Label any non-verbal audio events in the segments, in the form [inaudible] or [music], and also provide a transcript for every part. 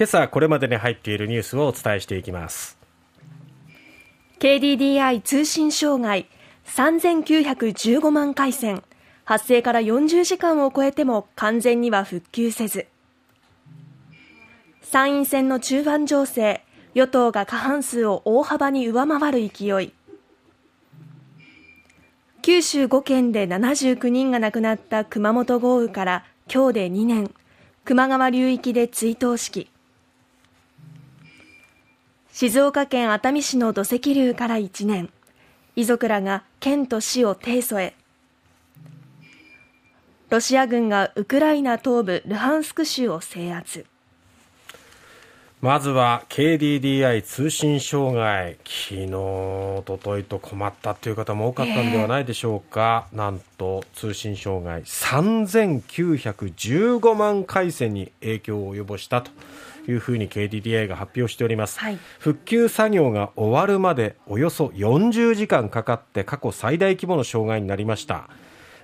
今朝これまでに入っているニュースをお伝えしていきます。KDDI 通信障害3915万回線。発生から40時間を超えても完全には復旧せず。参院選の中盤情勢与党が過半数を大幅に上回る勢い。九州5県で79人が亡くなった熊本豪雨から今日で2年。球磨川流域で追悼式。静岡県熱海市の土石流から1年。遺族らが県と市を提訴へ。ロシア軍がウクライナ東部ルハンスク州を制圧。まずは KDDI 通信障害、昨日、おとといと困ったという方も多かったんではないでしょうか、えー、なんと通信障害、3915万回線に影響を及ぼしたというふうに KDDI が発表しております、はい、復旧作業が終わるまでおよそ40時間かかって過去最大規模の障害になりました。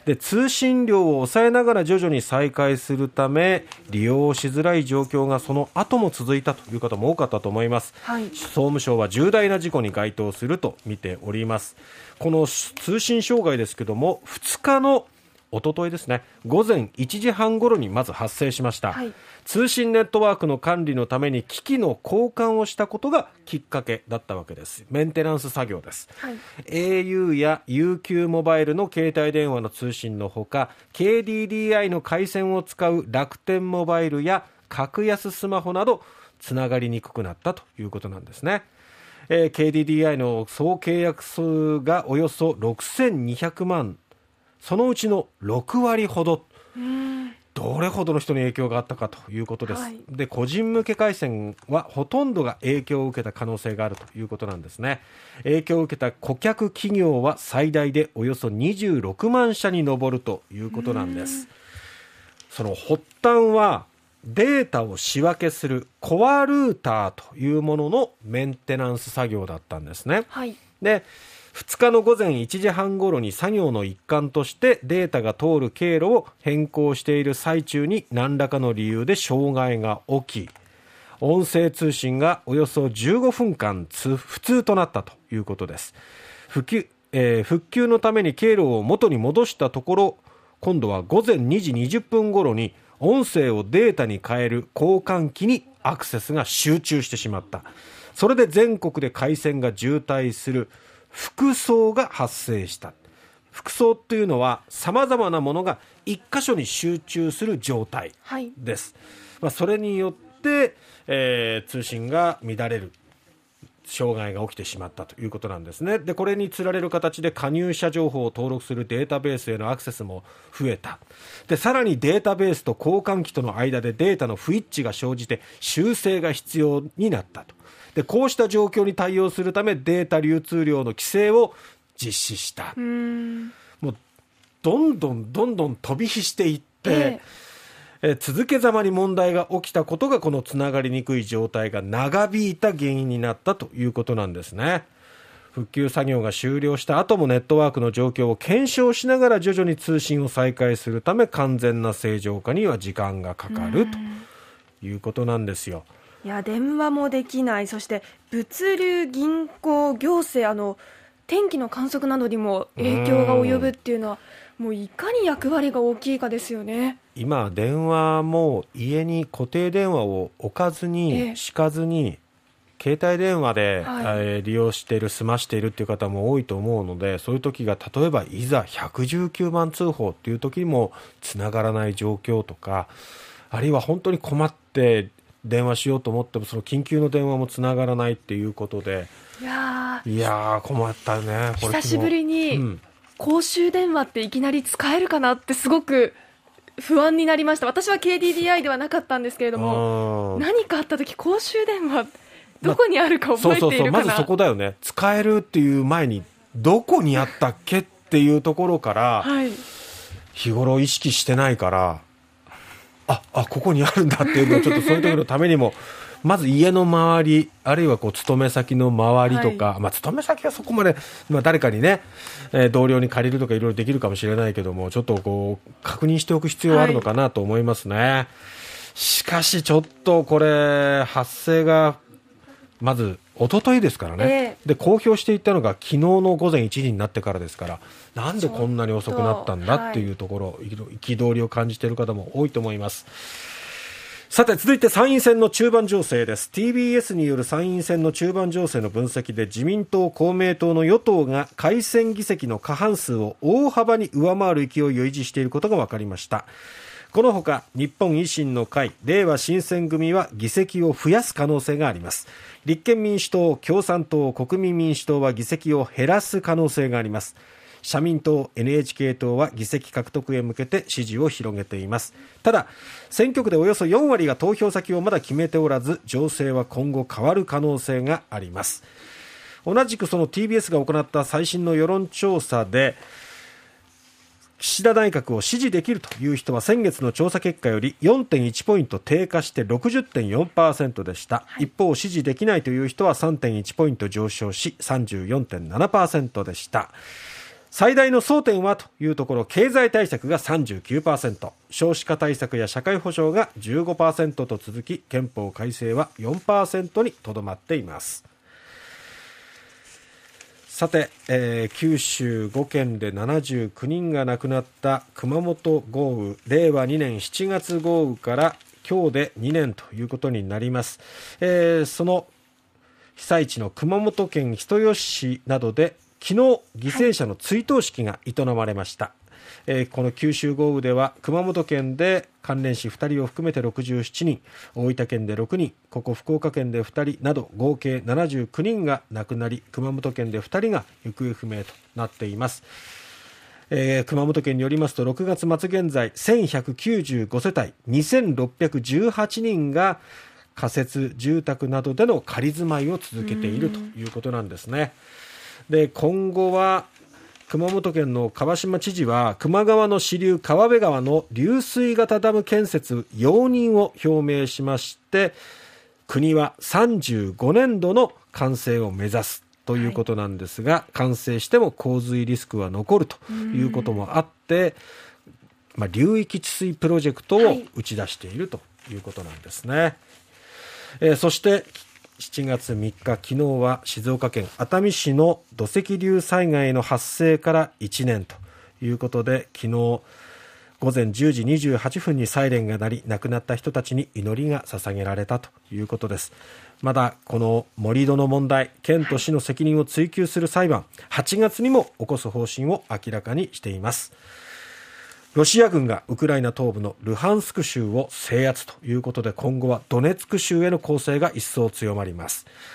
で通信量を抑えながら徐々に再開するため利用しづらい状況がその後も続いたという方も多かったと思います、はい、総務省は重大な事故に該当すると見ております。この通信障害ですけども2日のおとといですね。午前1時半ごろにまず発生しました、はい、通信ネットワークの管理のために機器の交換をしたことがきっかけだったわけです。メンテナンス作業です、はい、au や UQ モバイルの携帯電話の通信のほか KDDI の回線を使う楽天モバイルや格安スマホなどつながりにくくなったということなんですね。えー、KDDI の総契約数がおよそ6200万そのうちの6割ほど。どれほどの人に影響があったかということです、はい、で個人向け回線はほとんどが影響を受けた可能性があるということなんですね。影響を受けた顧客企業は最大でおよそ26万社に上るということなんです。その発端はデータを仕分けするコアルーターというもののメンテナンス作業だったんですね、はい、で2日の午前1時半ごろに作業の一環としてデータが通る経路を変更している最中に何らかの理由で障害が起き音声通信がおよそ15分間不通となったということです。復旧,、えー、復旧のために経路を元に戻したところ今度は午前2時20分ごろに音声をデータに変える交換機にアクセスが集中してしまった。それで全国で回線が渋滞する。服装が発生した。服装っていうのはさまざまなものが一箇所に集中する状態です、はい、まあ、それによって、えー、通信が乱れる。障害が起きてしまったということなんですね。でこれにつられる形で加入者情報を登録するデータベースへのアクセスも増えた。でさらにデータベースと交換機との間でデータの不一致が生じて修正が必要になったとでこうした状況に対応するためデータ流通量の規制を実施したもうどんどんどんどん飛び火していって、ええ続けざまに問題が起きたことがこのつながりにくい状態が長引いた原因になったということなんですね。復旧作業が終了した後もネットワークの状況を検証しながら徐々に通信を再開するため完全な正常化には時間がかかるということなんですよ。いや電話もできない。そして物流銀行行政あの天気の観測などにも影響が及ぶっていうのはもういかに役割が大きいかですよね。今電話も家に固定電話を置かずに、敷かずに携帯電話で、はい、えー、利用している済ましているっていう方も多いと思うのでそういう時が例えばいざ119番通報っていう時にもつながらない状況とかあるいは本当に困って電話しようと思ってもその緊急の電話もつながらないっていうことで。いやいや困ったね。久しぶりに公衆電話っていきなり使えるかなってすごく不安になりました。私は KDDI ではなかったんですけれども何かあった時公衆電話どこにあるか覚えているかな、まそうそうそう。まずそこだよね。使えるっていう前にどこにあったっけっていうところから、はい、日頃意識してないからああここにあるんだっていうのをちょっとそういう時のためにも [laughs] まず家の周り、あるいはこう勤め先の周りとか、はい、まあ勤め先はそこまで、まあ、誰かにね、えー、同僚に借りるとかいろいろできるかもしれないけども、ちょっとこう確認しておく必要はあるのかなと思いますね。はいしかしちょっとこれ、発生がまず一昨日ですからね、えー、で公表していったのが昨日の午前1時になってからですから、なんでこんなに遅くなったんだっていうところ、憤、はい、りを感じている方も多いと思います。さて続いて参院選の中盤情勢です。TBS による参院選の中盤情勢の分析で自民党公明党の与党が改選議席の過半数を大幅に上回る勢いを維持していることが分かりましたこのほか日本維新の会れいわ新選組は議席を増やす可能性があります。立憲民主党共産党国民民主党は議席を減らす可能性があります。社民党 NHK 党は議席獲得へ向けて支持を広げています。ただ選挙区でおよそ4割が投票先をまだ決めておらず情勢は今後変わる可能性があります。同じくその TBS が行った最新の世論調査で岸田内閣を支持できるという人は先月の調査結果より4.1ポイント低下して60.4%でした、はい、一方支持できないという人は3.1ポイント上昇し34.7%でした。最大の争点はというところ経済対策が39%少子化対策や社会保障が15%と続き憲法改正は4%にとどまっていますさて、えー、九州5県で79人が亡くなった熊本豪雨令和2年7月豪雨から今日で2年ということになります、えー、その被災地の熊本県人吉市などで昨日犠牲者の追悼式が営まれました、えー、この九州豪雨では熊本県で関連死2人を含めて67人大分県で6人ここ福岡県で2人など合計79人が亡くなり熊本県で2人が行方不明となっていますえー、熊本県によりますと6月末現在1195世帯2618人が仮設住宅などでの仮住まいを続けているということなんですね。で今後は熊本県の川島知事は球磨川の支流川辺川の流水型ダム建設容認を表明しまして国は35年度の完成を目指すということなんですが、はい、完成しても洪水リスクは残るということもあって、まあ、流域治水プロジェクトを打ち出しているということなんですね。はい、えー、そして7月3日、昨日は静岡県熱海市の土石流災害の発生から1年ということで、昨日午前10時28分にサイレンが鳴り、亡くなった人たちに祈りが捧げられたということです。まだこの盛り土の問題、県と市の責任を追及する裁判、8月にも起こす方針を明らかにしています。ロシア軍がウクライナ東部のルハンスク州を制圧ということで今後はドネツク州への攻勢が一層強まります。